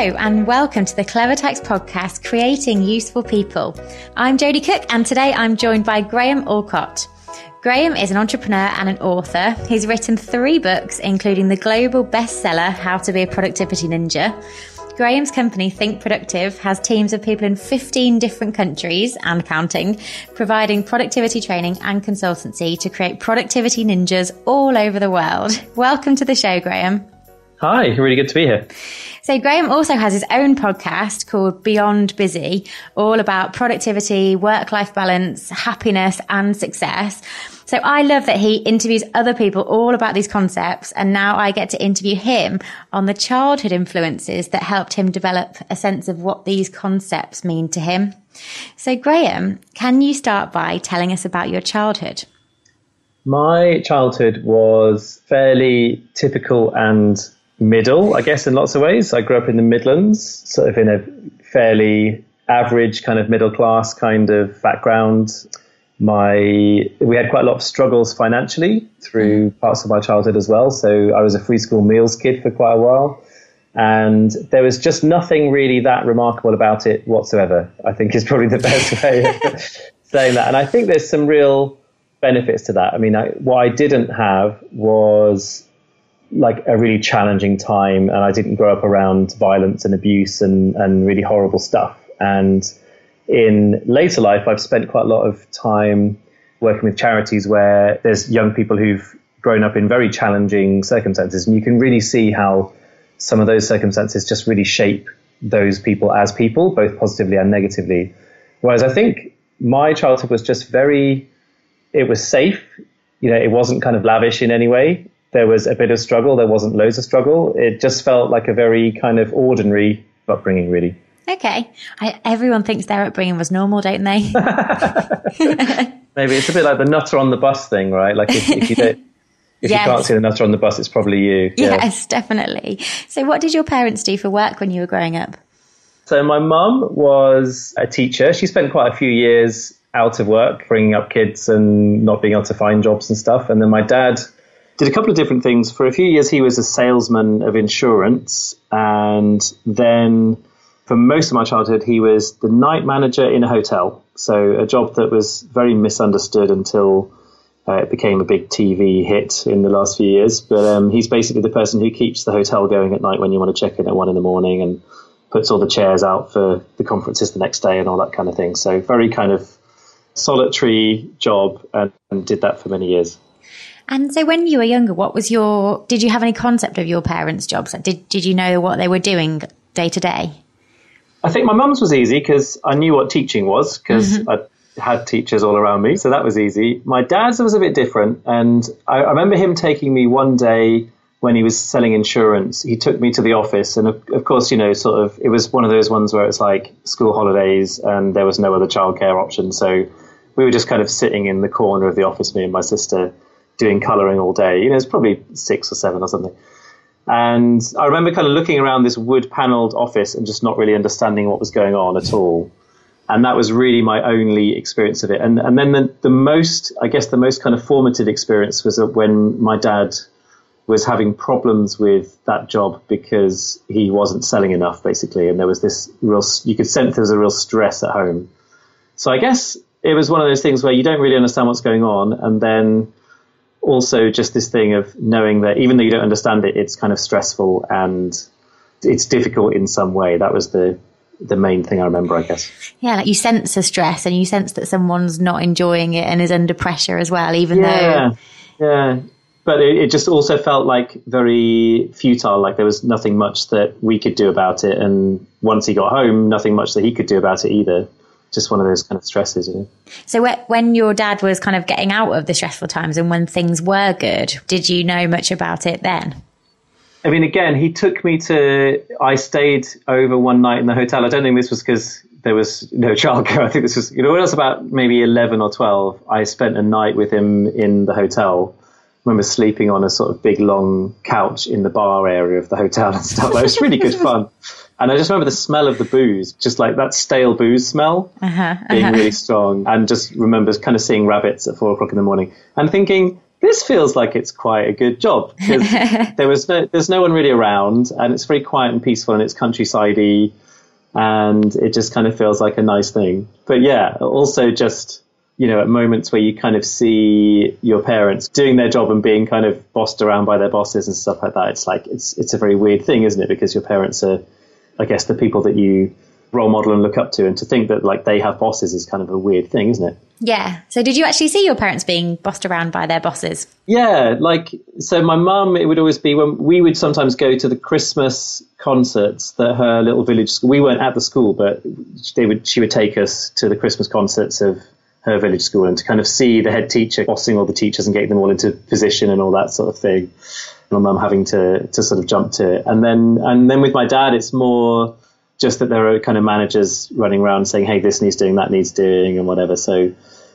and welcome to the Clever Tykes podcast, Creating Useful People. I'm Jodie Cook, and today I'm joined by Graham Allcott. Graham is an entrepreneur and an author. He's written three books, including the global bestseller, How to Be a Productivity Ninja. Graham's company, Think Productive, has teams of people in 15 different countries and counting, providing productivity training and consultancy to create productivity ninjas all over the world. Welcome to the show, Graham. Hi, really good to be here. So Graham also has his own podcast called Beyond Busy, all about productivity, work-life balance, happiness and success. So I love that he interviews other people all about these concepts. And now I get to interview him on the childhood influences that helped him develop a sense of what these concepts mean to him. So Graham, can you start by telling us about your childhood? My childhood was fairly typical and middle, I guess, in lots of ways. I grew up in the Midlands, sort of in a fairly average kind of middle class kind of background. My we had quite a lot of struggles financially through mm-hmm. parts of my childhood as well. So I was a free school meals kid for quite a while. And there was just nothing really that remarkable about it whatsoever. I think is probably the best way of saying that. And I think there's some real benefits to that. I mean, I, what I didn't have was like a really challenging time and I didn't grow up around violence and abuse and, and really horrible stuff. And in later life, I've spent quite a lot of time working with charities where there's young people who've grown up in very challenging circumstances. And you can really see how some of those circumstances just really shape those people as people, both positively and negatively. Whereas I think my childhood was just very, it was safe. You know, it wasn't kind of lavish in any way there was a bit of struggle. There wasn't loads of struggle. It just felt like a very kind of ordinary upbringing, really. Okay. I, everyone thinks their upbringing was normal, don't they? Maybe it's a bit like the nutter on the bus thing, right? Like if, if you don't, if yes. you can't see the nutter on the bus, it's probably you. Yeah. Yes, definitely. So, what did your parents do for work when you were growing up? So, my mum was a teacher. She spent quite a few years out of work, bringing up kids and not being able to find jobs and stuff. And then my dad did a couple of different things. For a few years, he was a salesman of insurance, and then for most of my childhood, he was the night manager in a hotel. So a job that was very misunderstood until uh, it became a big TV hit in the last few years. But um, he's basically the person who keeps the hotel going at night when you want to check in at one in the morning and puts all the chairs out for the conferences the next day and all that kind of thing. So very kind of solitary job and, and did that for many years. And so when you were younger, what was your, did you have any concept of your parents' jobs? Did, did you know what they were doing day to day? I think my mum's was easy because I knew what teaching was because mm-hmm. I had teachers all around me. So that was easy. My dad's was a bit different. And I, I remember him taking me one day when he was selling insurance, he took me to the office, and of, of, course, you know, sort of, it was one of those ones where it's like school holidays, and there was no other childcare option, so we were just kind of sitting in the corner of the office, me and my sister, doing colouring all day. You know, it's probably six or seven or something. And I remember kind of looking around this wood panelled office and just not really understanding what was going on at all. And that was really my only experience of it. And, and then the, the most, I guess, the most kind of formative experience was when my dad was having problems with that job because he wasn't selling enough, basically. And there was this real, you could sense there was a real stress at home. So I guess it was one of those things where you don't really understand what's going on. And then also just this thing of knowing that even though you don't understand it, it's kind of stressful and it's difficult in some way. That was the the main thing I remember, I guess. Yeah, like you sense a stress and you sense that someone's not enjoying it and is under pressure as well, even yeah, though. Yeah. But it, it just also felt like very futile, like there was nothing much that we could do about it. And once he got home, nothing much that he could do about it either just one of those kind of stresses, you know. So when your dad was kind of getting out of the stressful times and when things were good, did you know much about it then? I mean, again, he took me to. I stayed over one night in the hotel. I don't think this was because there was no childcare. I think this was, you know, when I was about maybe 11 or 12, I spent a night with him in the hotel. I remember sleeping on a sort of big long couch in the bar area of the hotel and stuff. It was really good fun. And I just remember the smell of the booze, just like that stale booze smell uh-huh, uh-huh. being really strong. And just remember kind of seeing rabbits at four o'clock in the morning and thinking, this feels like it's quite a good job because there was no, there's no one really around and it's very quiet and peaceful and it's countrysidey and it just kind of feels like a nice thing. But yeah, also just, you know, at moments where you kind of see your parents doing their job and being kind of bossed around by their bosses and stuff like that, it's like, it's, it's a very weird thing, isn't it? Because your parents are, I guess, the people that you role model and look up to and to think that like they have bosses is kind of a weird thing isn't it? Yeah. So did you actually see your parents being bossed around by their bosses? Yeah like so my mum it would always be when we would sometimes go to the christmas concerts that her little village school we weren't at the school but they would she would take us to the christmas concerts of her village school and to kind of see the head teacher bossing all the teachers and getting them all into position and all that sort of thing my mum having to to sort of jump to it and then and then with my dad it's more just that there are kind of managers running around saying, hey, this needs doing, that needs doing, and whatever. So,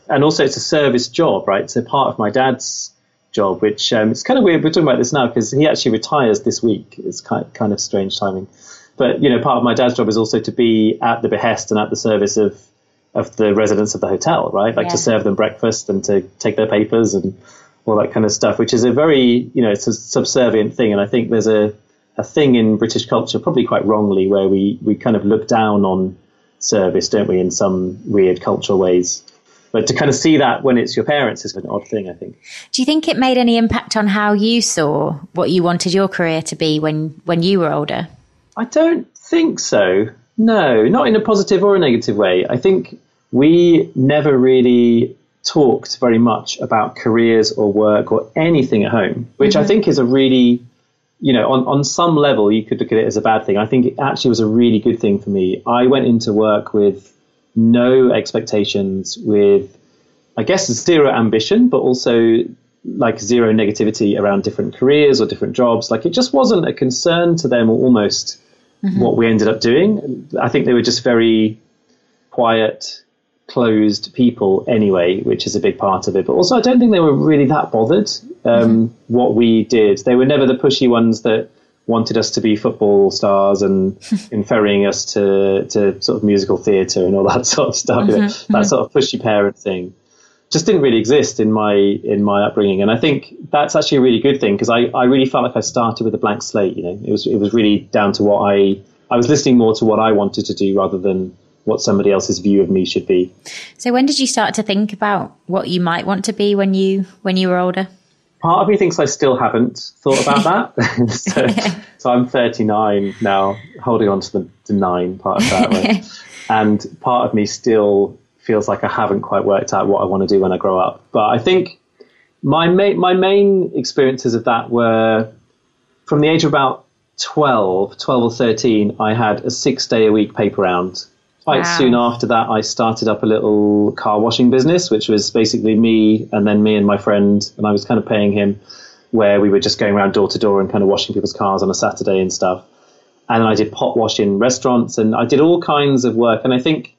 and also it's a service job, right? So part of my dad's job, which um, it's kind of weird. We're talking about this now because he actually retires this week. It's kind kind of strange timing. But you know, part of my dad's job is also to be at the behest and at the service of of the residents of the hotel, right? Like yeah. to serve them breakfast and to take their papers and all that kind of stuff, which is a very you know it's a subservient thing. And I think there's a a thing in British culture, probably quite wrongly, where we, we kind of look down on service, don't we, in some weird cultural ways. But to kind of see that when it's your parents is an odd thing, I think. Do you think it made any impact on how you saw what you wanted your career to be when, when you were older? I don't think so. No, not in a positive or a negative way. I think we never really talked very much about careers or work or anything at home, which mm-hmm. I think is a really you know, on, on some level, you could look at it as a bad thing. I think it actually was a really good thing for me. I went into work with no expectations, with, I guess, zero ambition, but also like zero negativity around different careers or different jobs. Like it just wasn't a concern to them almost mm-hmm. what we ended up doing. I think they were just very quiet, closed people anyway, which is a big part of it. But also, I don't think they were really that bothered um, mm-hmm. what we did. They were never the pushy ones that wanted us to be football stars and in ferrying us to, to sort of musical theatre and all that sort of stuff. Mm-hmm. You know, that mm-hmm. sort of pushy parent thing just didn't really exist in my in my upbringing. And I think that's actually a really good thing because I, I really felt like I started with a blank slate. You know, it was it was really down to what I I was listening more to what I wanted to do rather than what somebody else's view of me should be. So when did you start to think about what you might want to be when you when you were older? Part of me thinks I still haven't thought about that. so, so, I'm 39 now, holding on to the, the nine part of that. Right? and part of me still feels like I haven't quite worked out what I want to do when I grow up. But I think my ma- my main experiences of that were from the age of about 12, 12 or 13, I had a six day a week paper round quite wow. soon after that, I started up a little car washing business, which was basically me and then me and my friend, and I was kind of paying him where we were just going around door to door and kind of washing people's cars on a Saturday and stuff. And then I did pot wash in restaurants and I did all kinds of work. And I think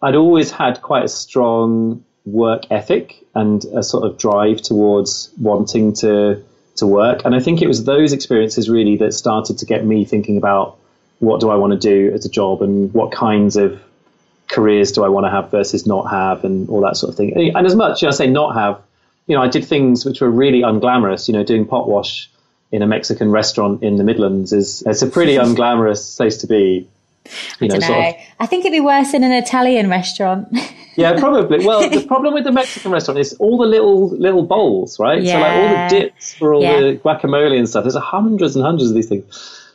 I'd always had quite a strong work ethic and a sort of drive towards wanting to to work. And I think it was those experiences really that started to get me thinking about what do I want to do as a job and what kinds of careers do I want to have versus not have and all that sort of thing. And as much, you know, I say not have, you know, I did things which were really unglamorous, you know, doing pot wash in a Mexican restaurant in the Midlands is, it's a pretty unglamorous place to be. You know, I, sort of, I think it'd be worse in an Italian restaurant. yeah, probably. Well, the problem with the Mexican restaurant is all the little little bowls, right? Yeah. So like all the dips for all yeah. the guacamole and stuff. There's hundreds and hundreds of these things.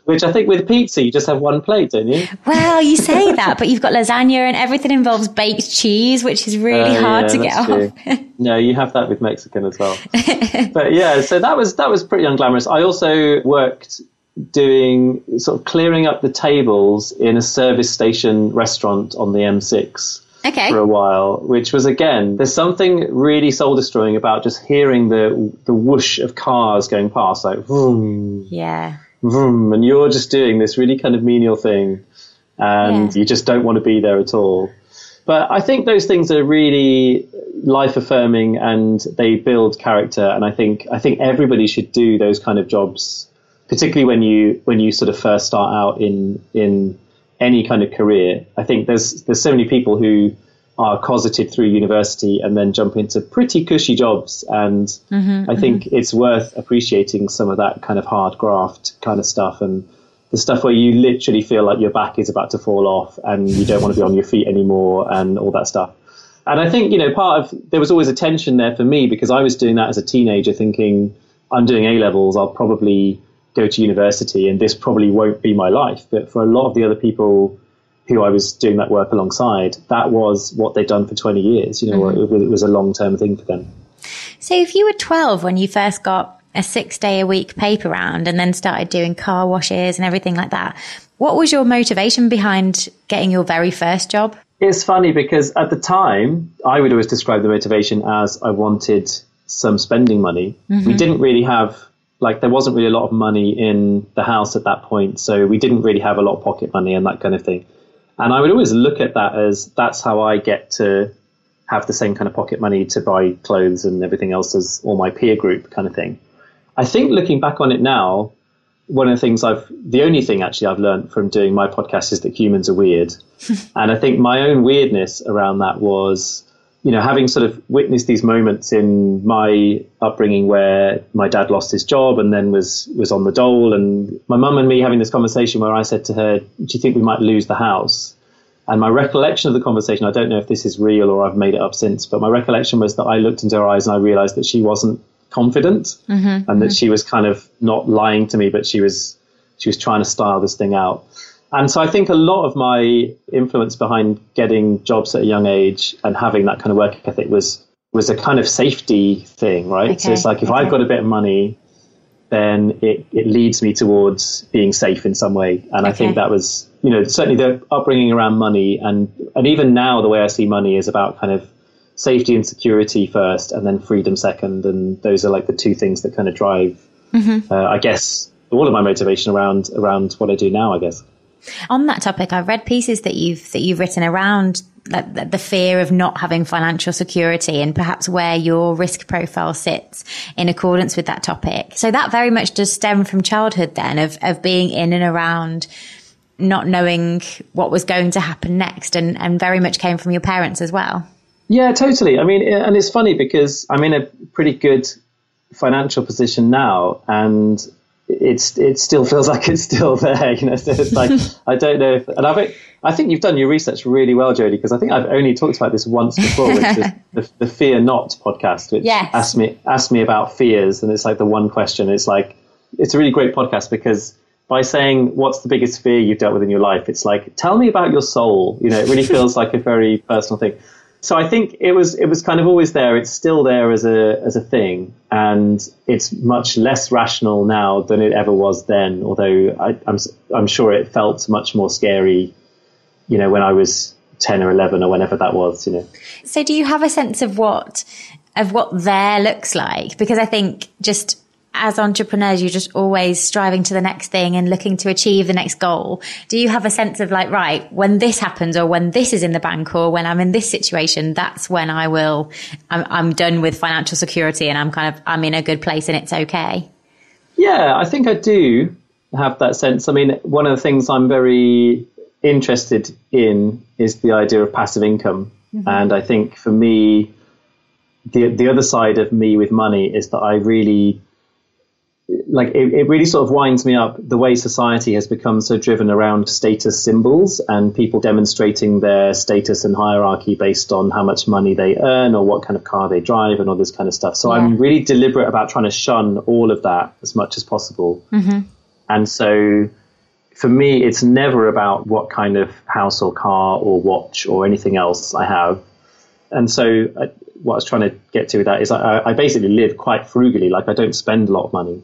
Which I think with pizza, you just have one plate, don't you? Well, you say that, but you've got lasagna and everything involves baked cheese, which is really uh, hard yeah, to get off. no, you have that with Mexican as well. but yeah, so that was that was pretty unglamorous. I also worked doing sort of clearing up the tables in a service station restaurant on the M6. Okay. For a while, which was again, there's something really soul destroying about just hearing the the whoosh of cars going past, like, vroom. yeah, vroom, and you're just doing this really kind of menial thing, and yeah. you just don't want to be there at all. But I think those things are really life affirming and they build character. And I think I think everybody should do those kind of jobs, particularly when you when you sort of first start out in in any kind of career. I think there's there's so many people who are cosseted through university and then jump into pretty cushy jobs. And mm-hmm, I think mm-hmm. it's worth appreciating some of that kind of hard graft kind of stuff and the stuff where you literally feel like your back is about to fall off and you don't want to be on your feet anymore and all that stuff. And I think, you know, part of there was always a tension there for me because I was doing that as a teenager thinking I'm doing A levels, I'll probably go to university and this probably won't be my life. But for a lot of the other people who I was doing that work alongside, that was what they'd done for 20 years. You know, mm-hmm. it, it was a long term thing for them. So if you were 12 when you first got a six day a week paper round and then started doing car washes and everything like that, what was your motivation behind getting your very first job? It's funny because at the time, I would always describe the motivation as I wanted some spending money. Mm-hmm. We didn't really have like there wasn't really a lot of money in the house at that point, so we didn't really have a lot of pocket money and that kind of thing. And I would always look at that as that's how I get to have the same kind of pocket money to buy clothes and everything else as all my peer group kind of thing. I think looking back on it now, one of the things I've, the only thing actually I've learned from doing my podcast is that humans are weird. and I think my own weirdness around that was, you know, having sort of witnessed these moments in my upbringing where my dad lost his job and then was, was on the dole and my mum and me having this conversation where I said to her, do you think we might lose the house? And my recollection of the conversation, I don't know if this is real or I've made it up since, but my recollection was that I looked into her eyes and I realized that she wasn't confident mm-hmm, and mm-hmm. that she was kind of not lying to me, but she was, she was trying to style this thing out. And so I think a lot of my influence behind getting jobs at a young age and having that kind of work ethic was was a kind of safety thing, right? Okay. So it's like if okay. I've got a bit of money, then it, it leads me towards being safe in some way. And okay. I think that was, you know, certainly the upbringing around money and and even now the way I see money is about kind of safety and security first and then freedom second. And those are like the two things that kind of drive, mm-hmm. uh, I guess, all of my motivation around around what I do now, I guess. On that topic, I've read pieces that you've that you've written around the fear of not having financial security and perhaps where your risk profile sits in accordance with that topic. So that very much does stem from childhood then of of being in and around not knowing what was going to happen next and, and very much came from your parents as well. Yeah, totally. I mean, and it's funny because I'm in a pretty good financial position now and it's it still feels like it's still there. You know, so it's like I don't know. If, and I've I think you've done your research really well, Jodie, because I think I've only talked about this once before, which is the, the Fear Not podcast, which yes. asked me asked me about fears, and it's like the one question. It's like it's a really great podcast because by saying what's the biggest fear you've dealt with in your life, it's like tell me about your soul. You know, it really feels like a very personal thing so I think it was it was kind of always there. It's still there as a as a thing, and it's much less rational now than it ever was then. Although I, I'm I'm sure it felt much more scary, you know, when I was ten or eleven or whenever that was. You know. So do you have a sense of what of what there looks like? Because I think just as entrepreneurs, you're just always striving to the next thing and looking to achieve the next goal. Do you have a sense of like, right, when this happens or when this is in the bank or when I'm in this situation, that's when I will, I'm, I'm done with financial security and I'm kind of, I'm in a good place and it's okay? Yeah, I think I do have that sense. I mean, one of the things I'm very interested in is the idea of passive income. Mm-hmm. And I think for me, the, the other side of me with money is that I really like it, it, really sort of winds me up the way society has become so driven around status symbols and people demonstrating their status and hierarchy based on how much money they earn or what kind of car they drive and all this kind of stuff. So yeah. I'm really deliberate about trying to shun all of that as much as possible. Mm-hmm. And so for me, it's never about what kind of house or car or watch or anything else I have. And so I, uh, what I was trying to get to with that is I, I basically live quite frugally. Like I don't spend a lot of money.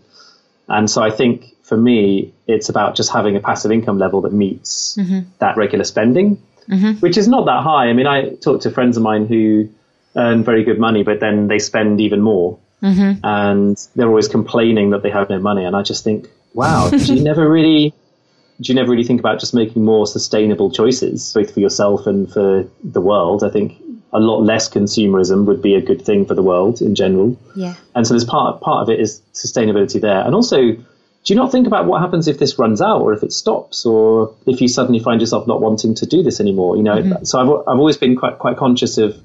And so I think for me, it's about just having a passive income level that meets mm-hmm. that regular spending, mm-hmm. which is not that high. I mean, I talk to friends of mine who earn very good money, but then they spend even more. Mm-hmm. And they're always complaining that they have no money. And I just think, wow, do you never really, do you never really think about just making more sustainable choices, both for yourself and for the world? I think a lot less consumerism would be a good thing for the world in general. Yeah. And so there's part part of it is sustainability there, and also do you not think about what happens if this runs out or if it stops or if you suddenly find yourself not wanting to do this anymore? You know, mm-hmm. so I've, I've always been quite, quite conscious of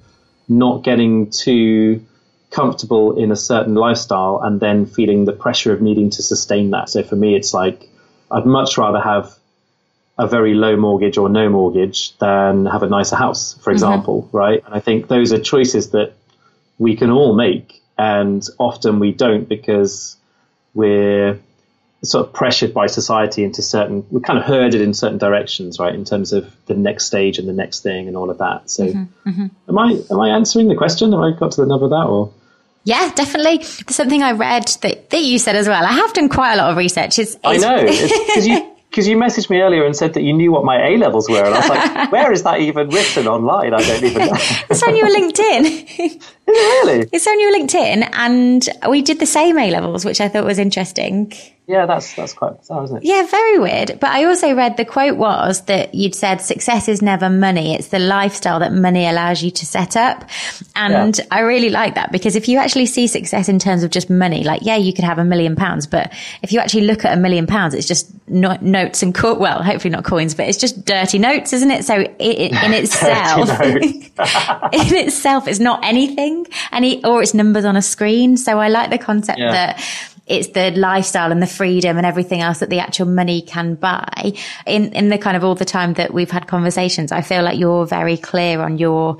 not getting too comfortable in a certain lifestyle and then feeling the pressure of needing to sustain that. So for me, it's like I'd much rather have a very low mortgage or no mortgage than have a nicer house, for mm-hmm. example, mm-hmm. right? And I think those are choices that we can all make, and often we don't because we're sort of pressured by society into certain we're kind of herded in certain directions right in terms of the next stage and the next thing and all of that so mm-hmm, mm-hmm. am i am i answering the question have i got to the nub of that or yeah, definitely. There's something I read that, that you said as well. I have done quite a lot of research. It's, it's I know because you because you messaged me earlier and said that you knew what my A levels were, and I was like, where is that even written online? I don't even know. it's on your LinkedIn. really? It's on your LinkedIn, and we did the same A levels, which I thought was interesting. Yeah, that's that's quite bizarre, isn't it? Yeah, very weird. But I also read the quote was that you'd said success is never money; it's the lifestyle that money allows you to set up. And yeah. I really like that because if you actually see success in terms of just money, like yeah, you could have a million pounds, but if you actually look at a million pounds, it's just no- notes and co- well, hopefully not coins, but it's just dirty notes, isn't it? So it, it, in itself, in itself, it's not anything, any or it's numbers on a screen. So I like the concept yeah. that it's the lifestyle and the freedom and everything else that the actual money can buy. In, in the kind of all the time that we've had conversations, I feel like you're very clear on your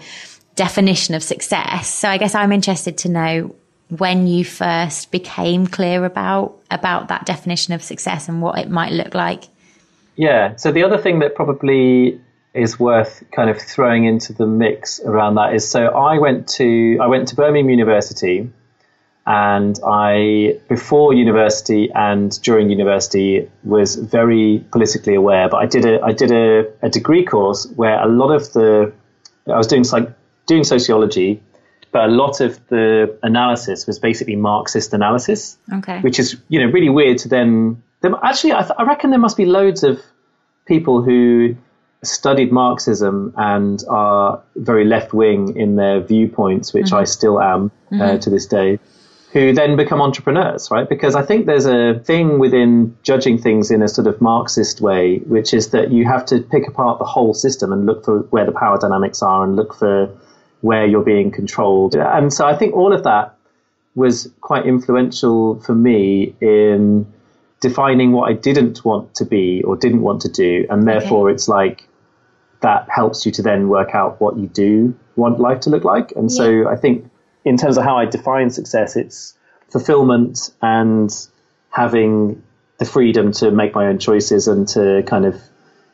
definition of success. So I guess I'm interested to know when you first became clear about, about that definition of success and what it might look like. Yeah. So the other thing that probably is worth kind of throwing into the mix around that is so I went to I went to Birmingham University and I, before university and during university, was very politically aware. But I did a I did a, a degree course where a lot of the I was doing like doing sociology, but a lot of the analysis was basically Marxist analysis. Okay. Which is you know really weird to then. Actually, I, th- I reckon there must be loads of people who studied Marxism and are very left wing in their viewpoints, which mm-hmm. I still am uh, mm-hmm. to this day who then become entrepreneurs, right? Because I think there's a thing within judging things in a sort of Marxist way, which is that you have to pick apart the whole system and look for where the power dynamics are and look for where you're being controlled. And so I think all of that was quite influential for me in defining what I didn't want to be or didn't want to do. And therefore, okay. it's like that helps you to then work out what you do want life to look like. And yeah. so I think in terms of how I define success, it's fulfillment and having the freedom to make my own choices and to kind of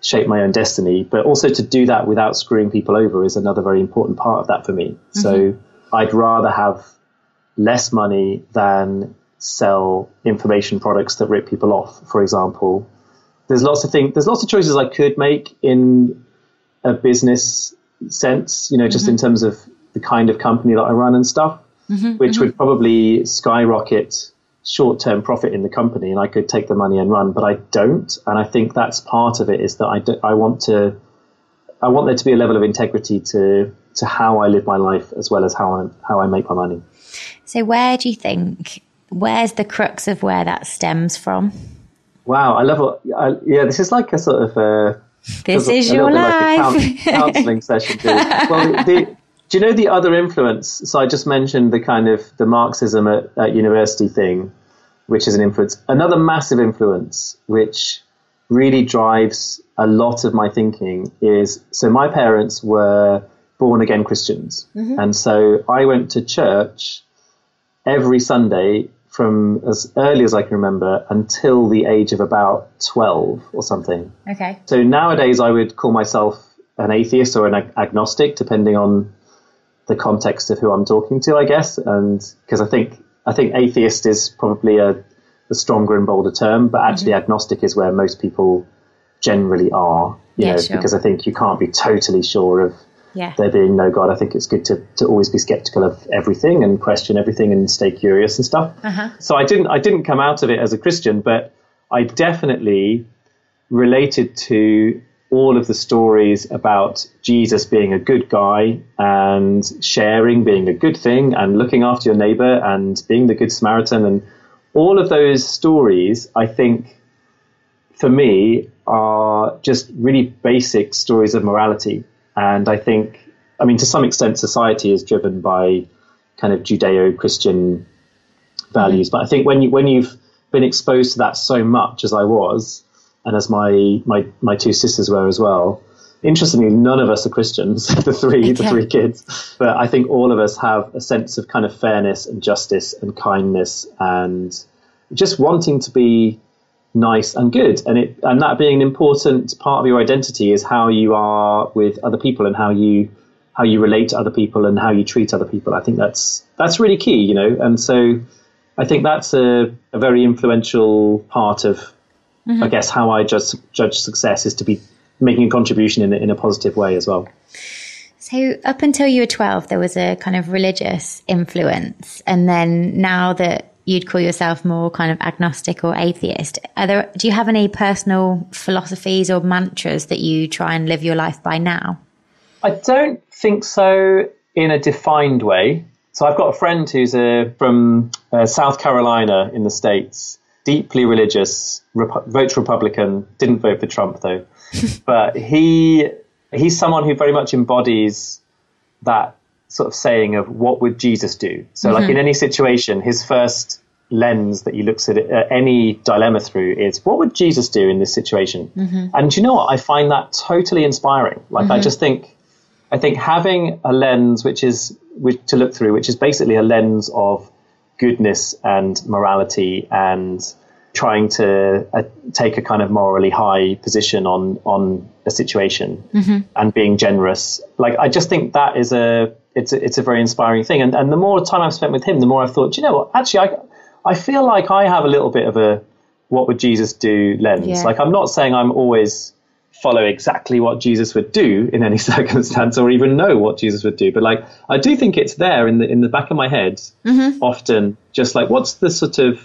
shape my own destiny. But also to do that without screwing people over is another very important part of that for me. Mm-hmm. So I'd rather have less money than sell information products that rip people off, for example. There's lots of things, there's lots of choices I could make in a business sense, you know, just mm-hmm. in terms of the kind of company that I run and stuff, mm-hmm, which mm-hmm. would probably skyrocket short term profit in the company and I could take the money and run, but I don't. And I think that's part of it is that I, do, I want to, I want there to be a level of integrity to, to how I live my life as well as how I, how I make my money. So where do you think, where's the crux of where that stems from? Wow, I love it. I, yeah, this is like a sort of, uh, this is your life. Like counseling session. Well, the, the, do you know the other influence? So I just mentioned the kind of the Marxism at, at university thing, which is an influence. Another massive influence, which really drives a lot of my thinking, is so my parents were born again Christians, mm-hmm. and so I went to church every Sunday from as early as I can remember until the age of about 12 or something. Okay. So nowadays I would call myself an atheist or an ag- agnostic, depending on the context of who I'm talking to, I guess, and because I think I think atheist is probably a, a stronger and bolder term, but actually mm-hmm. agnostic is where most people generally are. You yeah, know, sure. because I think you can't be totally sure of yeah. there being no God. I think it's good to, to always be skeptical of everything and question everything and stay curious and stuff. Uh-huh. So I didn't I didn't come out of it as a Christian, but I definitely related to all of the stories about Jesus being a good guy and sharing being a good thing and looking after your neighbor and being the good Samaritan and all of those stories, I think, for me, are just really basic stories of morality. And I think, I mean, to some extent, society is driven by kind of Judeo-Christian values. Mm-hmm. But I think when you when you've been exposed to that so much as I was, and as my my my two sisters were as well. Interestingly, none of us are Christians. the three the three kids, but I think all of us have a sense of kind of fairness and justice and kindness and just wanting to be nice and good. And it and that being an important part of your identity is how you are with other people and how you how you relate to other people and how you treat other people. I think that's that's really key, you know. And so I think that's a, a very influential part of, mm-hmm. I guess, how I judge, judge success is to be making a contribution in, in a positive way as well. So, up until you were 12, there was a kind of religious influence. And then now that you'd call yourself more kind of agnostic or atheist, are there, do you have any personal philosophies or mantras that you try and live your life by now? I don't think so in a defined way. So I've got a friend who's uh, from uh, South Carolina in the States, deeply religious, Rep- votes Republican, didn't vote for Trump though. but he he's someone who very much embodies that sort of saying of what would Jesus do? So mm-hmm. like in any situation, his first lens that he looks at it, uh, any dilemma through is what would Jesus do in this situation? Mm-hmm. And you know what? I find that totally inspiring. Like mm-hmm. I just think I think having a lens which is which, to look through, which is basically a lens of goodness and morality and trying to uh, take a kind of morally high position on on a situation mm-hmm. and being generous. Like I just think that is a it's a, it's a very inspiring thing. And and the more time I've spent with him, the more I've thought, you know what? Actually, I I feel like I have a little bit of a what would Jesus do lens. Yeah. Like I'm not saying I'm always follow exactly what Jesus would do in any circumstance or even know what Jesus would do. But like, I do think it's there in the, in the back of my head mm-hmm. often, just like, what's the sort of,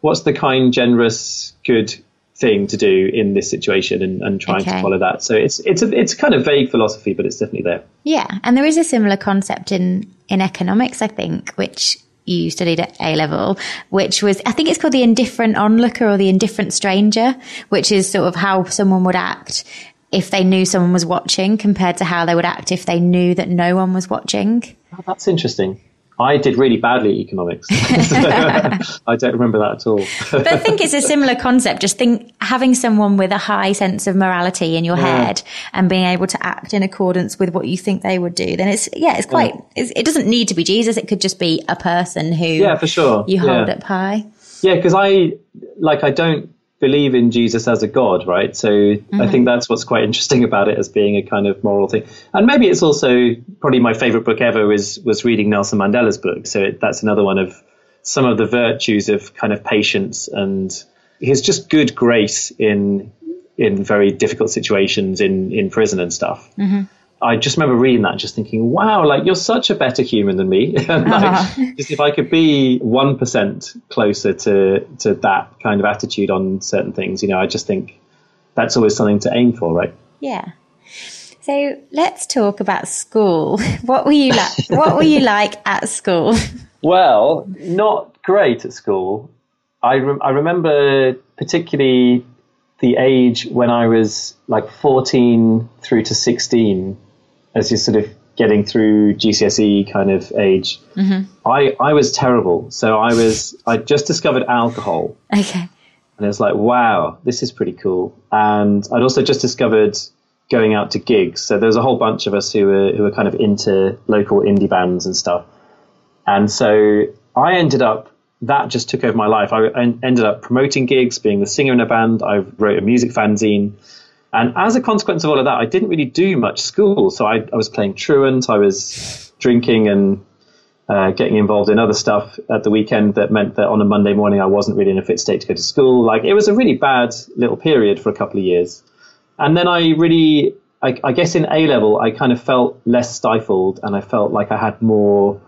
what's the kind, generous, good thing to do in this situation and, and trying okay. to follow that. So it's, it's a, it's kind of vague philosophy, but it's definitely there. Yeah. And there is a similar concept in, in economics, I think, which you studied at A level, which was, I think it's called the indifferent onlooker or the indifferent stranger, which is sort of how someone would act if they knew someone was watching compared to how they would act if they knew that no one was watching. Oh, that's interesting. I did really badly at economics. I don't remember that at all. but I think it's a similar concept. Just think having someone with a high sense of morality in your yeah. head and being able to act in accordance with what you think they would do. Then it's yeah, it's quite. Yeah. It's, it doesn't need to be Jesus. It could just be a person who yeah, for sure. You hold yeah. up high. Yeah, because I like I don't believe in Jesus as a God, right? So mm-hmm. I think that's what's quite interesting about it as being a kind of moral thing. And maybe it's also probably my favorite book ever was was reading Nelson Mandela's book. So it, that's another one of some of the virtues of kind of patience and his just good grace in in very difficult situations in in prison and stuff. Mm-hmm. I just remember reading that, just thinking, "Wow, like you're such a better human than me." like, uh-huh. just if I could be one percent closer to to that kind of attitude on certain things, you know, I just think that's always something to aim for, right? Yeah. So let's talk about school. What were you like? what were you like at school? Well, not great at school. I re- I remember particularly the age when I was like 14 through to 16 as you're sort of getting through GCSE kind of age, mm-hmm. I, I was terrible. So I was, I just discovered alcohol. Okay. And it was like, wow, this is pretty cool. And I'd also just discovered going out to gigs. So there was a whole bunch of us who were, who were kind of into local indie bands and stuff. And so I ended up, that just took over my life. I ended up promoting gigs, being the singer in a band. I wrote a music fanzine. And as a consequence of all of that, I didn't really do much school. So I, I was playing truant, I was drinking and uh, getting involved in other stuff at the weekend that meant that on a Monday morning I wasn't really in a fit state to go to school. Like it was a really bad little period for a couple of years. And then I really, I, I guess in A level, I kind of felt less stifled and I felt like I had more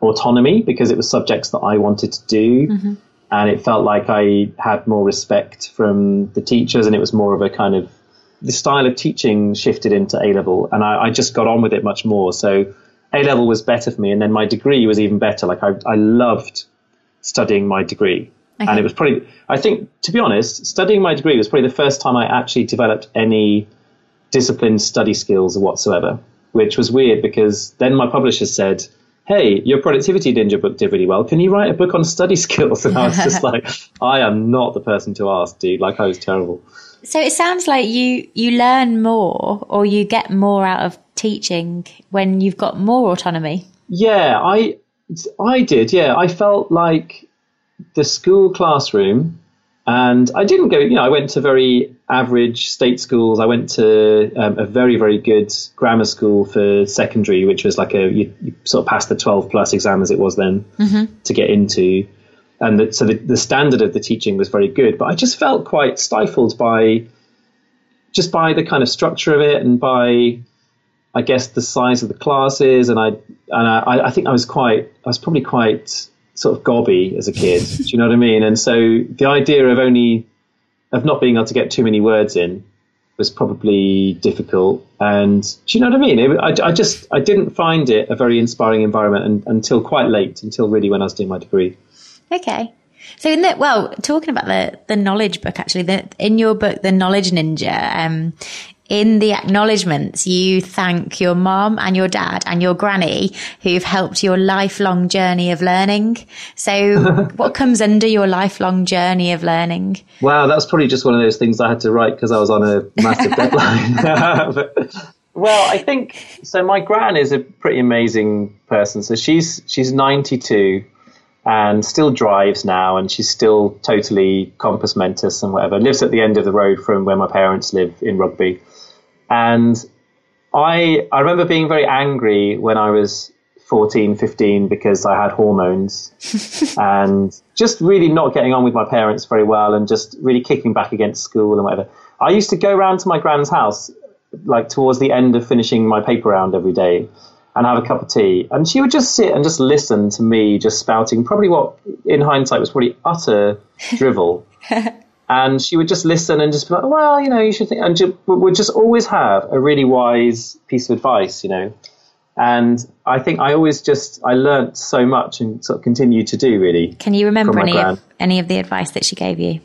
autonomy because it was subjects that I wanted to do. Mm-hmm. And it felt like I had more respect from the teachers and it was more of a kind of the style of teaching shifted into A level, and I, I, just got on with it much more. So A level was better for me, and then my degree was even better. Like I, I loved studying my degree. Okay. And it was probably, I think, to be honest, studying my degree was probably the first time I actually developed any disciplined study skills whatsoever, which was weird because then my publisher said, Hey, your productivity ninja book did really well. Can you write a book on study skills? And I was just like, I am not the person to ask, dude. Like, I was terrible. So it sounds like you you learn more or you get more out of teaching when you've got more autonomy. Yeah, I I did. Yeah, I felt like the school classroom, and I didn't go. You know, I went to very average state schools. I went to um, a very very good grammar school for secondary, which was like a you, you sort of passed the twelve plus exam as it was then mm-hmm. to get into and the, so the, the standard of the teaching was very good. But I just felt quite stifled by just by the kind of structure of it and by I guess the size of the classes and I and I, I think I was quite I was probably quite sort of gobby as a kid. do you know what I mean? And so the idea of only of not being able to get too many words in was probably difficult. And do you know what I mean? It, I, I just I didn't find it a very inspiring environment until quite late, until really when I was doing my degree. Okay. So in the well, talking about the the knowledge book, actually, the, in your book, the Knowledge Ninja, um, in the acknowledgements, you thank your mom and your dad and your granny who've helped your lifelong journey of learning. So, what comes under your lifelong journey of learning? Wow, that's probably just one of those things I had to write because I was on a massive deadline. well, I think so. My gran is a pretty amazing person. So she's she's ninety two and still drives now, and she's still totally compos mentis and whatever. Lives at the end of the road from where my parents live in Rugby, and I I remember being very angry when I was 14, 15 because I had hormones and just really not getting on with my parents very well and just really kicking back against school and whatever. I used to go round to my grand's house like towards the end of finishing my paper round every day and have a cup of tea. And she would just sit and just listen to me just spouting probably what in hindsight was probably utter drivel. and she would just listen and just be like, well, you know, you should think, and just, would just always have a really wise piece of advice, you know. And I think I always just, I learnt so much and sort of continue to do really. Can you remember any of, any of the advice that she gave you?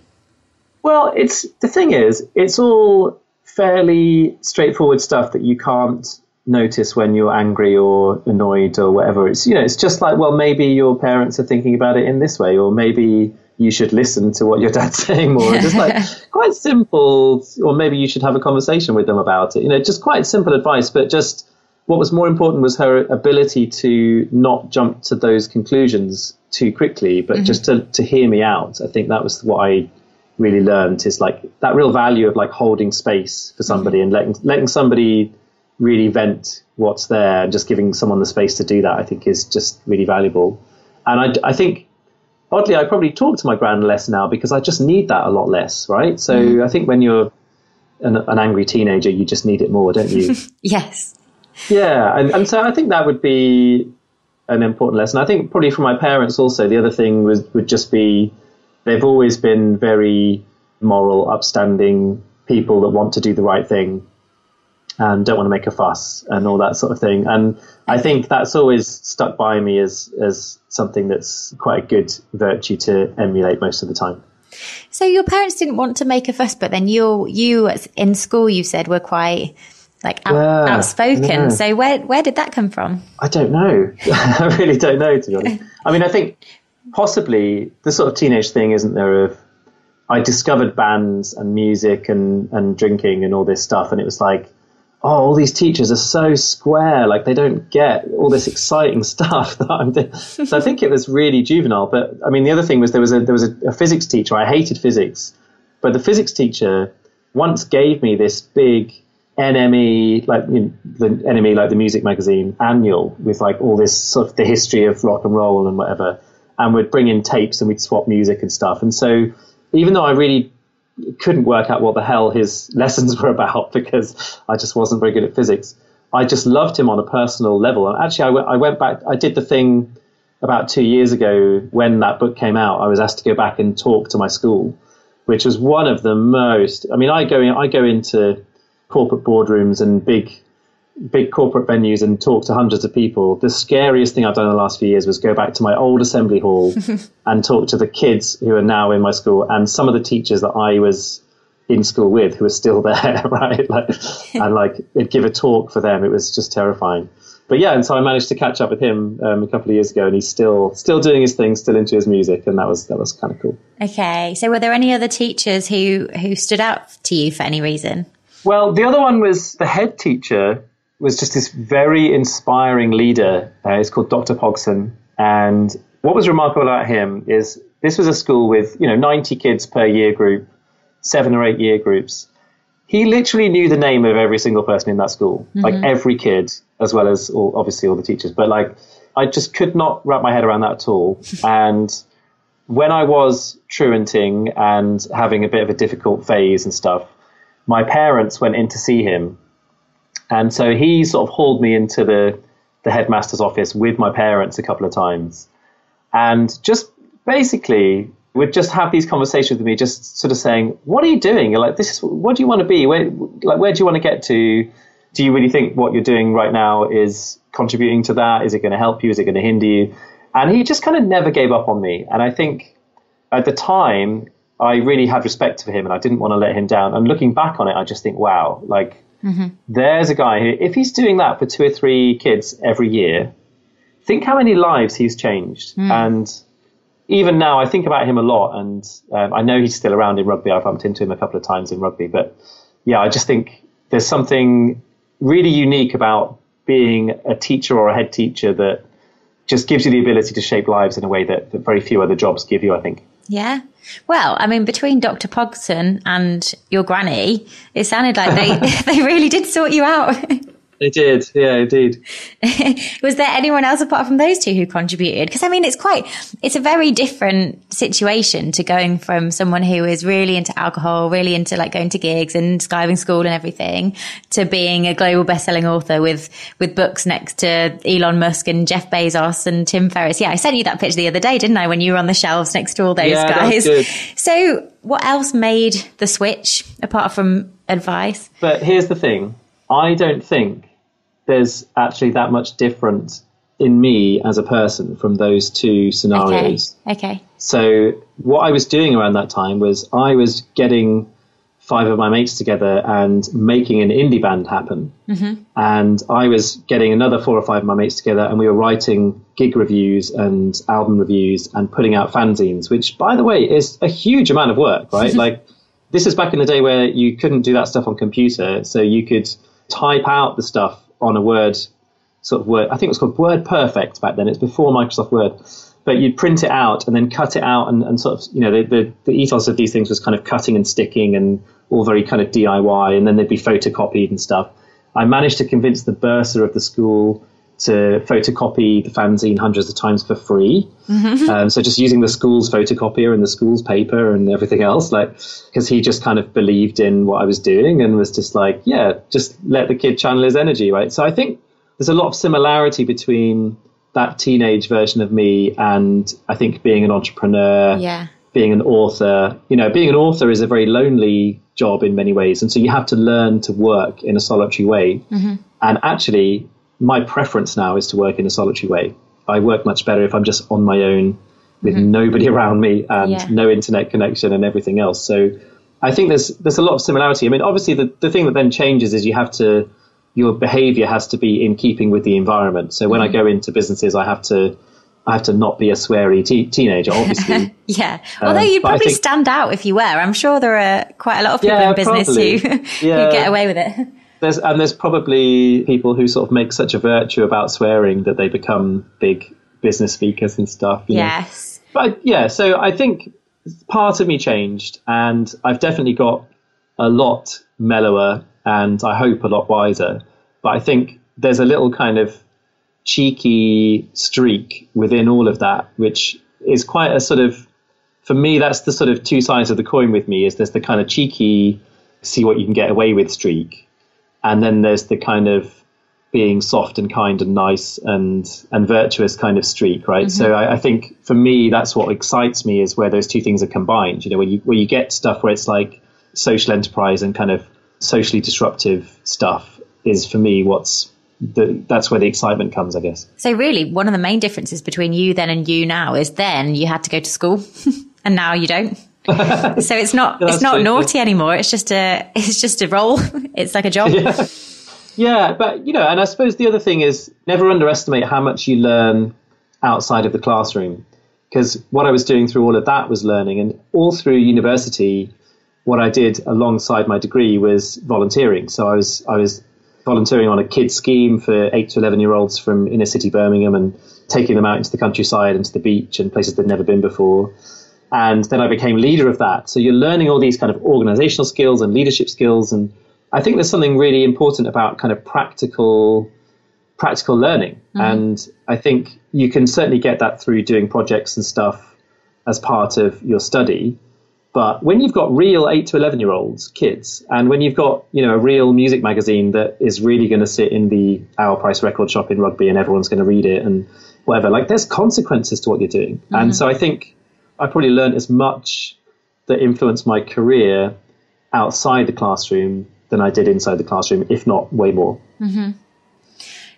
Well, it's, the thing is, it's all fairly straightforward stuff that you can't notice when you're angry or annoyed or whatever. It's you know, it's just like, well, maybe your parents are thinking about it in this way, or maybe you should listen to what your dad's saying more. just like quite simple, or maybe you should have a conversation with them about it. You know, just quite simple advice, but just what was more important was her ability to not jump to those conclusions too quickly, but mm-hmm. just to, to hear me out. I think that was what I really learned is like that real value of like holding space for somebody mm-hmm. and letting letting somebody really vent what's there and just giving someone the space to do that, I think is just really valuable. And I, I think, oddly, I probably talk to my grand less now because I just need that a lot less, right? So mm. I think when you're an, an, angry teenager, you just need it more, don't you? yes. Yeah. And, and so I think that would be an important lesson. I think probably for my parents also, the other thing was, would just be they've always been very moral, upstanding people that want to do the right thing and don't want to make a fuss and all that sort of thing. And I think that's always stuck by me as as something that's quite a good virtue to emulate most of the time. So your parents didn't want to make a fuss, but then you you in school you said were quite like out, yeah, outspoken. So where where did that come from? I don't know. I really don't know to be honest. I mean, I think possibly the sort of teenage thing, isn't there? Of I discovered bands and music and and drinking and all this stuff, and it was like oh, all these teachers are so square, like they don't get all this exciting stuff that I'm doing. So I think it was really juvenile. But I mean, the other thing was there was a there was a, a physics teacher. I hated physics, but the physics teacher once gave me this big NME, like you know, the NME, like the music magazine annual with like all this sort of the history of rock and roll and whatever, and we'd bring in tapes and we'd swap music and stuff. And so even though I really couldn't work out what the hell his lessons were about because I just wasn't very good at physics. I just loved him on a personal level. And actually, I, w- I went back, I did the thing about two years ago when that book came out. I was asked to go back and talk to my school, which was one of the most, I mean, I go, in, I go into corporate boardrooms and big big corporate venues and talk to hundreds of people, the scariest thing I've done in the last few years was go back to my old assembly hall and talk to the kids who are now in my school and some of the teachers that I was in school with who are still there, right? Like, and like give a talk for them. It was just terrifying. But yeah, and so I managed to catch up with him um, a couple of years ago, and he's still still doing his thing, still into his music, and that was that was kind of cool. Okay, so were there any other teachers who who stood out to you for any reason? Well, the other one was the head teacher was just this very inspiring leader. Uh, he's called Dr. Pogson. And what was remarkable about him is this was a school with, you know, 90 kids per year group, seven or eight year groups. He literally knew the name of every single person in that school, mm-hmm. like every kid, as well as all, obviously all the teachers. But like, I just could not wrap my head around that at all. and when I was truanting and having a bit of a difficult phase and stuff, my parents went in to see him and so he sort of hauled me into the, the headmaster's office with my parents a couple of times. And just basically would just have these conversations with me, just sort of saying, "What are you doing? You're like, this is what do you want to be? Where, like, where do you want to get to? Do you really think what you're doing right now is contributing to that? Is it going to help you? Is it going to hinder you?" And he just kind of never gave up on me. And I think at the time, I really had respect for him, and I didn't want to let him down. And looking back on it, I just think, wow, like Mm-hmm. There's a guy who, if he's doing that for two or three kids every year, think how many lives he's changed. Mm. And even now, I think about him a lot, and um, I know he's still around in Rugby. I've bumped into him a couple of times in Rugby, but yeah, I just think there's something really unique about being a teacher or a head teacher that just gives you the ability to shape lives in a way that, that very few other jobs give you. I think. Yeah. Well, I mean, between Dr. Pogson and your granny, it sounded like they, they really did sort you out. They did, yeah, indeed. was there anyone else apart from those two who contributed? Because I mean, it's quite, it's a very different situation to going from someone who is really into alcohol, really into like going to gigs and skiving school and everything, to being a global best-selling author with with books next to Elon Musk and Jeff Bezos and Tim Ferriss. Yeah, I sent you that picture the other day, didn't I? When you were on the shelves next to all those yeah, guys. So, what else made the switch apart from advice? But here's the thing. I don't think there's actually that much difference in me as a person from those two scenarios. Okay. okay. So what I was doing around that time was I was getting five of my mates together and making an indie band happen. Mm-hmm. And I was getting another four or five of my mates together and we were writing gig reviews and album reviews and putting out fanzines, which by the way is a huge amount of work, right? like this is back in the day where you couldn't do that stuff on computer. So you could type out the stuff on a Word sort of Word. I think it was called Word Perfect back then. It's before Microsoft Word. But you'd print it out and then cut it out and, and sort of, you know, the, the, the ethos of these things was kind of cutting and sticking and all very kind of DIY. And then they'd be photocopied and stuff. I managed to convince the bursar of the school to photocopy the fanzine hundreds of times for free. Mm-hmm. Um, so just using the school's photocopier and the school's paper and everything else, like because he just kind of believed in what I was doing and was just like, yeah, just let the kid channel his energy, right? So I think there's a lot of similarity between that teenage version of me and I think being an entrepreneur, yeah. being an author. You know, being an author is a very lonely job in many ways, and so you have to learn to work in a solitary way. Mm-hmm. And actually, my preference now is to work in a solitary way. I work much better if I'm just on my own with mm-hmm. nobody around me and yeah. no internet connection and everything else. So I think there's there's a lot of similarity. I mean, obviously the, the thing that then changes is you have to your behavior has to be in keeping with the environment. So when mm-hmm. I go into businesses, I have to I have to not be a sweary te- teenager, obviously. yeah. Although um, you'd probably think, stand out if you were. I'm sure there are quite a lot of people yeah, in business who, yeah. who get away with it there's and there's probably people who sort of make such a virtue about swearing that they become big business speakers and stuff. yes. Know? But yeah, so I think part of me changed, and I've definitely got a lot mellower and I hope a lot wiser. But I think there's a little kind of cheeky streak within all of that, which is quite a sort of, for me, that's the sort of two sides of the coin with me. Is there's the kind of cheeky, see what you can get away with streak, and then there's the kind of being soft and kind and nice and and virtuous kind of streak, right? Mm-hmm. So I, I, think for me, that's what excites me is where those two things are combined. You know, when you where you get stuff where it's like social enterprise and kind of socially disruptive stuff, is for me what's the, that's where the excitement comes, I guess. So really, one of the main differences between you then and you now is then you had to go to school, and now you don't. so it's not it's not true. naughty anymore. It's just a it's just a role. It's like a job. Yeah. yeah, but you know, and I suppose the other thing is never underestimate how much you learn outside of the classroom. Because what I was doing through all of that was learning, and all through university, what I did alongside my degree was volunteering. So I was I was volunteering on a kids scheme for eight to eleven year olds from inner city Birmingham and taking them out into the countryside and to the beach and places they'd never been before. And then I became leader of that. So you're learning all these kind of organizational skills and leadership skills. And I think there's something really important about kind of practical practical learning. Mm-hmm. And I think you can certainly get that through doing projects and stuff as part of your study. But when you've got real eight to eleven year olds, kids, and when you've got you know a real music magazine that is really going to sit in the Our Price record shop in Rugby and everyone's going to read it and whatever, like there's consequences to what you're doing. Mm-hmm. And so I think I probably learned as much that influenced my career outside the classroom than I did inside the classroom, if not way more. Mm-hmm.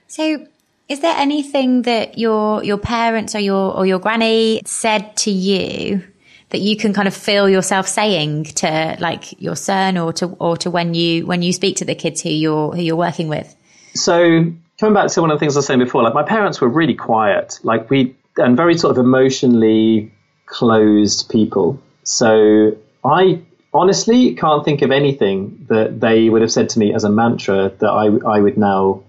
So, is there anything that your your parents or your or your granny said to you that you can kind of feel yourself saying to like your son or to or to when you when you speak to the kids who you're who you're working with? So coming back to one of the things I was saying before, like my parents were really quiet, like we and very sort of emotionally closed people. So I honestly can't think of anything that they would have said to me as a mantra that I I would now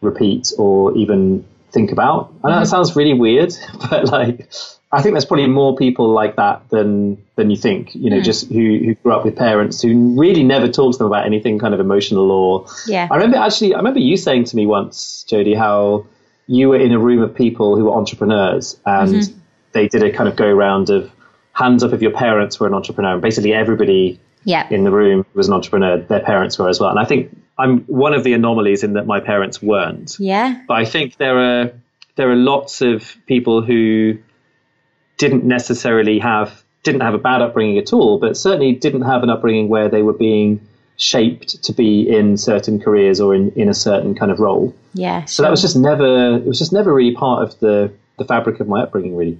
repeat or even think about. I know mm-hmm. that sounds really weird, but like I think there's probably more people like that than than you think. You know, mm. just who who grew up with parents who really never talked to them about anything kind of emotional or. Yeah. I remember actually. I remember you saying to me once, Jody, how you were in a room of people who were entrepreneurs and mm-hmm. They did a kind of go round of hands up if your parents were an entrepreneur. And basically, everybody yeah. in the room was an entrepreneur. Their parents were as well. And I think I'm one of the anomalies in that my parents weren't. Yeah. But I think there are there are lots of people who didn't necessarily have didn't have a bad upbringing at all, but certainly didn't have an upbringing where they were being shaped to be in certain careers or in, in a certain kind of role. Yeah. So that was just never it was just never really part of the the fabric of my upbringing really.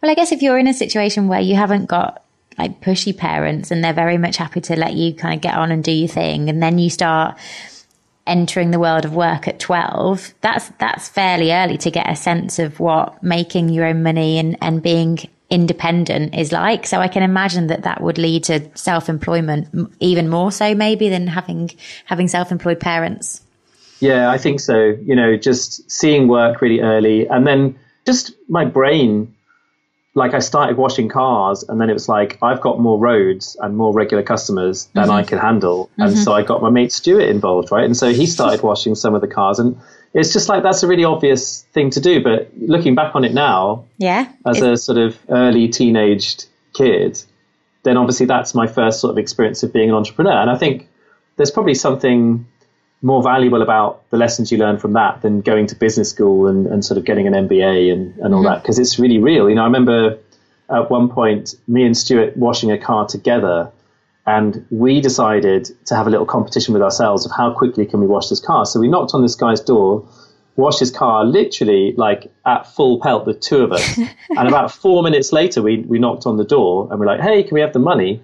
Well, I guess if you're in a situation where you haven't got like pushy parents and they're very much happy to let you kind of get on and do your thing and then you start entering the world of work at 12 that's that's fairly early to get a sense of what making your own money and and being independent is like. So i can imagine that that would lead to self-employment even more so maybe than having having self-employed parents. Yeah i think so. You know just seeing work really early and then just my brain like I started washing cars, and then it was like I've got more roads and more regular customers than mm-hmm. I can handle, and mm-hmm. so I got my mate Stuart involved, right? And so he started washing some of the cars, and it's just like that's a really obvious thing to do. But looking back on it now, yeah, as a sort of early teenaged kid, then obviously that's my first sort of experience of being an entrepreneur, and I think there's probably something more valuable about the lessons you learn from that than going to business school and, and sort of getting an MBA and, and all mm-hmm. that because it's really real. You know, I remember at one point me and Stuart washing a car together and we decided to have a little competition with ourselves of how quickly can we wash this car. So we knocked on this guy's door, washed his car literally like at full pelt, the two of us. and about four minutes later, we, we knocked on the door and we're like, hey, can we have the money?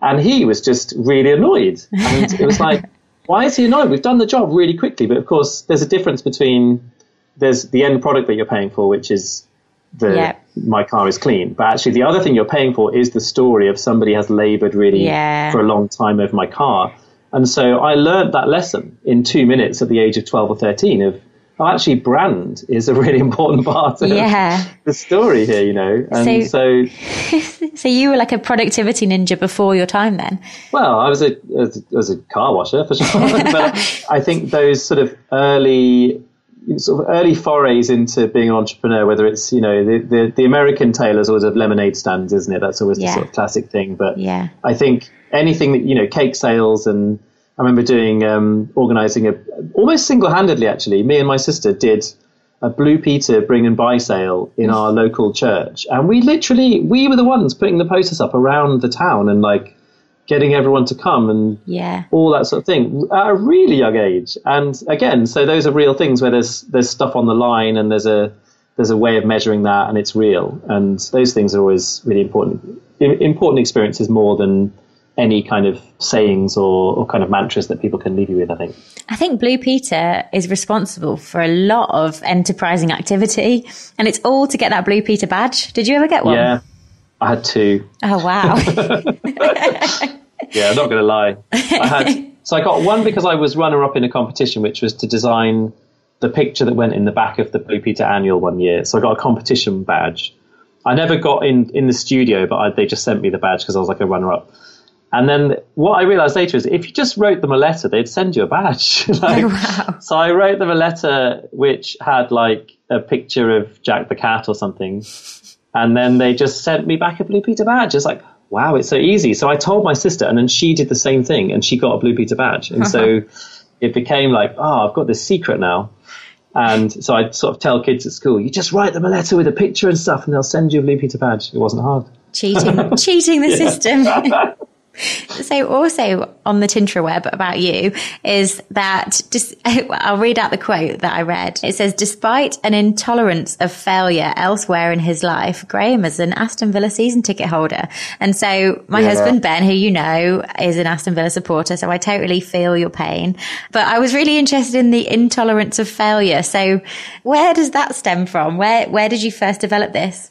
And he was just really annoyed. And it was like, why is he annoyed? We've done the job really quickly, but of course, there's a difference between there's the end product that you're paying for, which is the yep. my car is clean. But actually, the other thing you're paying for is the story of somebody has laboured really yeah. for a long time over my car. And so I learned that lesson in two minutes at the age of 12 or 13 of actually brand is a really important part of yeah. the story here, you know. And so, so, so, you were like a productivity ninja before your time then? Well, I was a, as, as a car washer for sure. but I think those sort of early sort of early forays into being an entrepreneur, whether it's, you know, the, the, the American tailors always have lemonade stands, isn't it? That's always yeah. the sort of classic thing. But yeah. I think anything that, you know, cake sales and I remember doing um, organizing a almost single-handedly actually. Me and my sister did a Blue Peter bring and buy sale in our local church, and we literally we were the ones putting the posters up around the town and like getting everyone to come and yeah. all that sort of thing at a really young age. And again, so those are real things where there's there's stuff on the line and there's a there's a way of measuring that and it's real. And those things are always really important. Important experiences more than any kind of sayings or, or kind of mantras that people can leave you with, I think. I think Blue Peter is responsible for a lot of enterprising activity and it's all to get that Blue Peter badge. Did you ever get one? Yeah, I had two. Oh, wow. yeah, I'm not going to lie. I had, so I got one because I was runner up in a competition, which was to design the picture that went in the back of the Blue Peter annual one year. So I got a competition badge. I never got in, in the studio, but I, they just sent me the badge because I was like a runner up. And then what I realized later is if you just wrote them a letter, they'd send you a badge. like, oh, wow. So I wrote them a letter which had like a picture of Jack the cat or something. And then they just sent me back a Blue Peter badge. It's like, wow, it's so easy. So I told my sister, and then she did the same thing, and she got a Blue Peter badge. And so it became like, oh, I've got this secret now. And so I'd sort of tell kids at school, you just write them a letter with a picture and stuff, and they'll send you a Blue Peter badge. It wasn't hard. Cheating, cheating the system. So also on the Tinterweb about you is that just, I'll read out the quote that I read. It says, despite an intolerance of failure elsewhere in his life, Graham is an Aston Villa season ticket holder. And so my yeah. husband, Ben, who you know is an Aston Villa supporter. So I totally feel your pain, but I was really interested in the intolerance of failure. So where does that stem from? Where, where did you first develop this?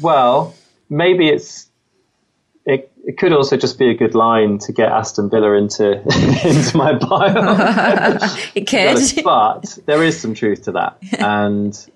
Well, maybe it's it, it could also just be a good line to get Aston Villa into into my bio. it could, but there is some truth to that, and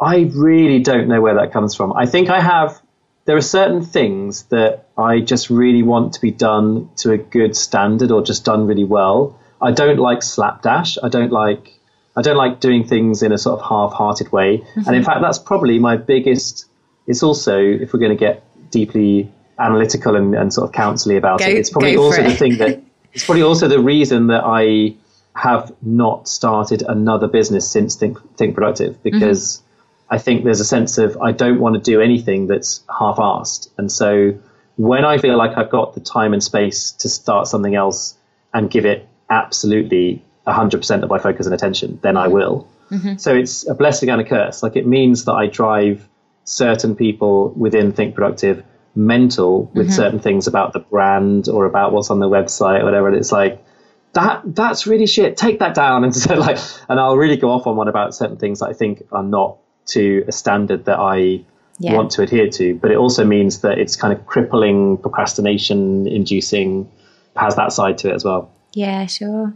I really don't know where that comes from. I think I have. There are certain things that I just really want to be done to a good standard or just done really well. I don't like slapdash. I don't like I don't like doing things in a sort of half-hearted way. Mm-hmm. And in fact, that's probably my biggest. It's also if we're going to get deeply analytical and, and sort of counselly about go, it. It's probably also it. the thing that it's probably also the reason that I have not started another business since Think, Think Productive because mm-hmm. I think there's a sense of I don't want to do anything that's half-assed, and so when I feel like I've got the time and space to start something else and give it absolutely 100% of my focus and attention, then I mm-hmm. will. Mm-hmm. So it's a blessing and a curse. Like it means that I drive certain people within Think Productive mental with mm-hmm. certain things about the brand or about what's on the website or whatever. And it's like, that that's really shit. Take that down and so like, and I'll really go off on one about certain things that I think are not to a standard that I yeah. want to adhere to. But it also means that it's kind of crippling, procrastination inducing, has that side to it as well. Yeah, sure.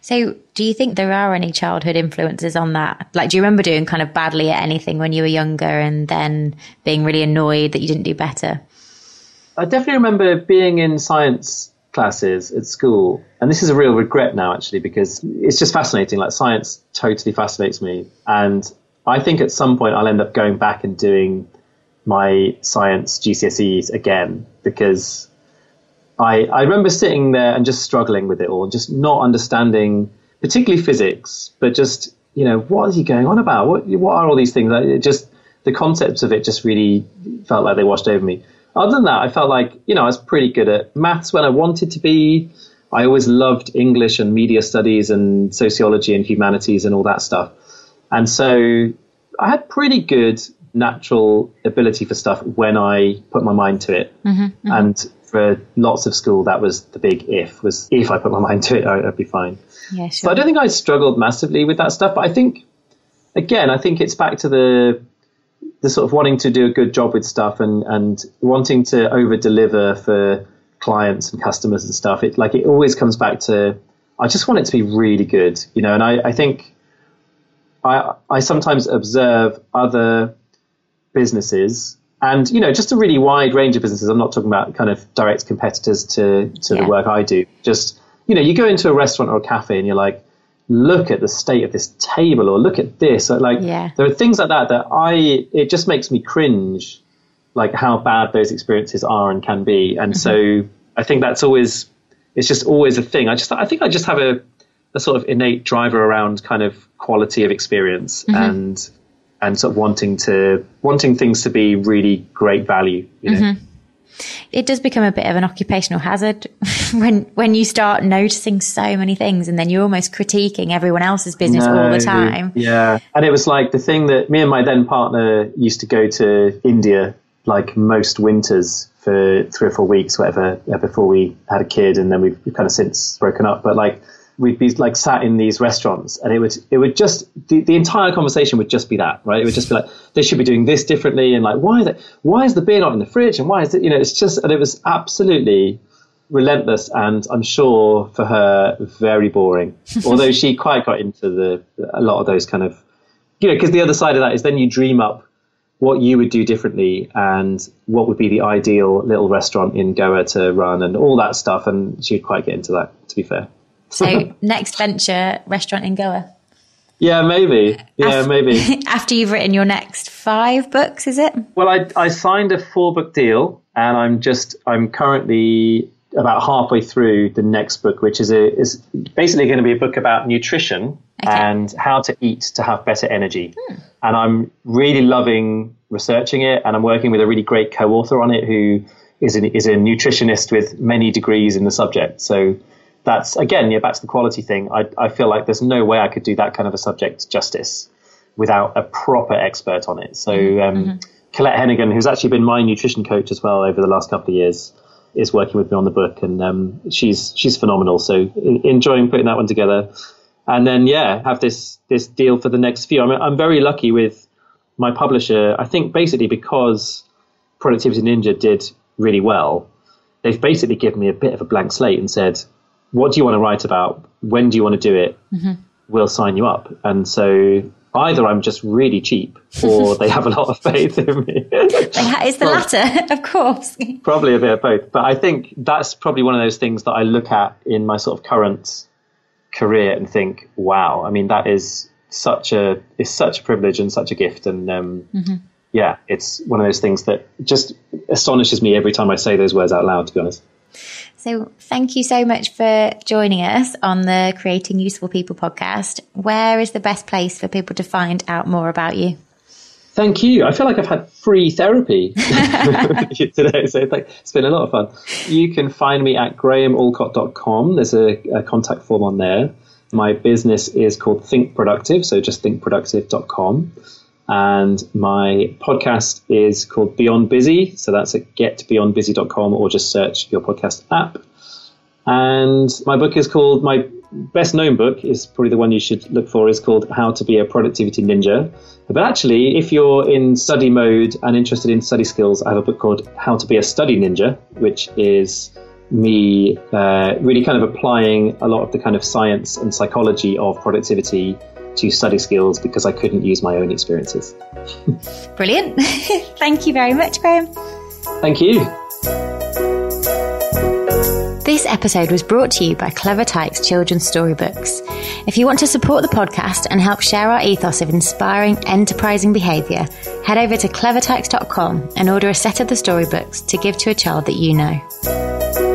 So, do you think there are any childhood influences on that? Like, do you remember doing kind of badly at anything when you were younger and then being really annoyed that you didn't do better? I definitely remember being in science classes at school, and this is a real regret now actually because it's just fascinating. Like science totally fascinates me, and I think at some point I'll end up going back and doing my science GCSEs again because I I remember sitting there and just struggling with it all, just not understanding particularly physics, but just you know what is he going on about? What what are all these things? It just the concepts of it just really felt like they washed over me other than that, I felt like, you know, I was pretty good at maths when I wanted to be. I always loved English and media studies and sociology and humanities and all that stuff. And so I had pretty good natural ability for stuff when I put my mind to it. Mm-hmm, mm-hmm. And for lots of school, that was the big if, was if I put my mind to it, I'd be fine. Yeah, sure. So I don't think I struggled massively with that stuff. But I think, again, I think it's back to the the sort of wanting to do a good job with stuff and and wanting to over deliver for clients and customers and stuff. It like it always comes back to I just want it to be really good, you know. And I, I think I I sometimes observe other businesses and you know just a really wide range of businesses. I'm not talking about kind of direct competitors to to yeah. the work I do. Just you know, you go into a restaurant or a cafe and you're like, look at the state of this table or look at this like yeah. there are things like that that i it just makes me cringe like how bad those experiences are and can be and mm-hmm. so i think that's always it's just always a thing i just i think i just have a, a sort of innate driver around kind of quality of experience mm-hmm. and and sort of wanting to wanting things to be really great value you know? mm-hmm. It does become a bit of an occupational hazard when when you start noticing so many things and then you're almost critiquing everyone else's business no, all the time. Yeah. And it was like the thing that me and my then partner used to go to India like most winters for three or four weeks, whatever, before we had a kid, and then we've kind of since broken up. But like we'd be like sat in these restaurants, and it would it would just the, the entire conversation would just be that, right? It would just be like they should be doing this differently, and like why that why is the beer not in the fridge, and why is it you know it's just and it was absolutely relentless and I'm sure for her very boring. Although she quite got into the a lot of those kind of you know because the other side of that is then you dream up what you would do differently and what would be the ideal little restaurant in Goa to run and all that stuff. And she'd quite get into that, to be fair. So, next venture, restaurant in Goa? Yeah, maybe. Yeah, after, maybe. After you've written your next five books, is it? Well, I, I signed a four book deal and I'm just, I'm currently about halfway through the next book, which is a, is basically going to be a book about nutrition okay. and how to eat to have better energy. Hmm. And I'm really loving researching it, and I'm working with a really great co-author on it who is an, is a nutritionist with many degrees in the subject. So that's again, yeah, back to the quality thing. I, I feel like there's no way I could do that kind of a subject justice without a proper expert on it. So hmm. um, mm-hmm. Colette Hennigan, who's actually been my nutrition coach as well over the last couple of years, is working with me on the book, and um, she's she's phenomenal. So enjoying putting that one together and then yeah, have this this deal for the next few. I'm I'm very lucky with my publisher. I think basically because Productivity Ninja did really well, they've basically given me a bit of a blank slate and said, "What do you want to write about? When do you want to do it? Mm-hmm. We'll sign you up." And so either I'm just really cheap or they have a lot of faith in me. it's the latter, of course. Probably a bit of both. But I think that's probably one of those things that I look at in my sort of current career and think, wow, I mean, that is such a is such a privilege and such a gift. And um, mm-hmm. yeah, it's one of those things that just astonishes me every time I say those words out loud. To be honest. So, thank you so much for joining us on the Creating Useful People podcast. Where is the best place for people to find out more about you? Thank you. I feel like I've had free therapy today, so it's been a lot of fun. You can find me at grahamallcott.com. There's a, a contact form on there. My business is called Think Productive, so just thinkproductive.com. And my podcast is called Beyond Busy, so that's at getbeyondbusy.com or just search your podcast app. And my book is called my best known book is probably the one you should look for is called How to Be a Productivity Ninja. But actually, if you're in study mode and interested in study skills, I have a book called How to Be a Study Ninja, which is me uh, really kind of applying a lot of the kind of science and psychology of productivity to study skills because I couldn't use my own experiences. Brilliant. Thank you very much, Graham. Thank you. This episode was brought to you by Clever Tykes Children's Storybooks. If you want to support the podcast and help share our ethos of inspiring, enterprising behaviour, head over to clevertykes.com and order a set of the storybooks to give to a child that you know.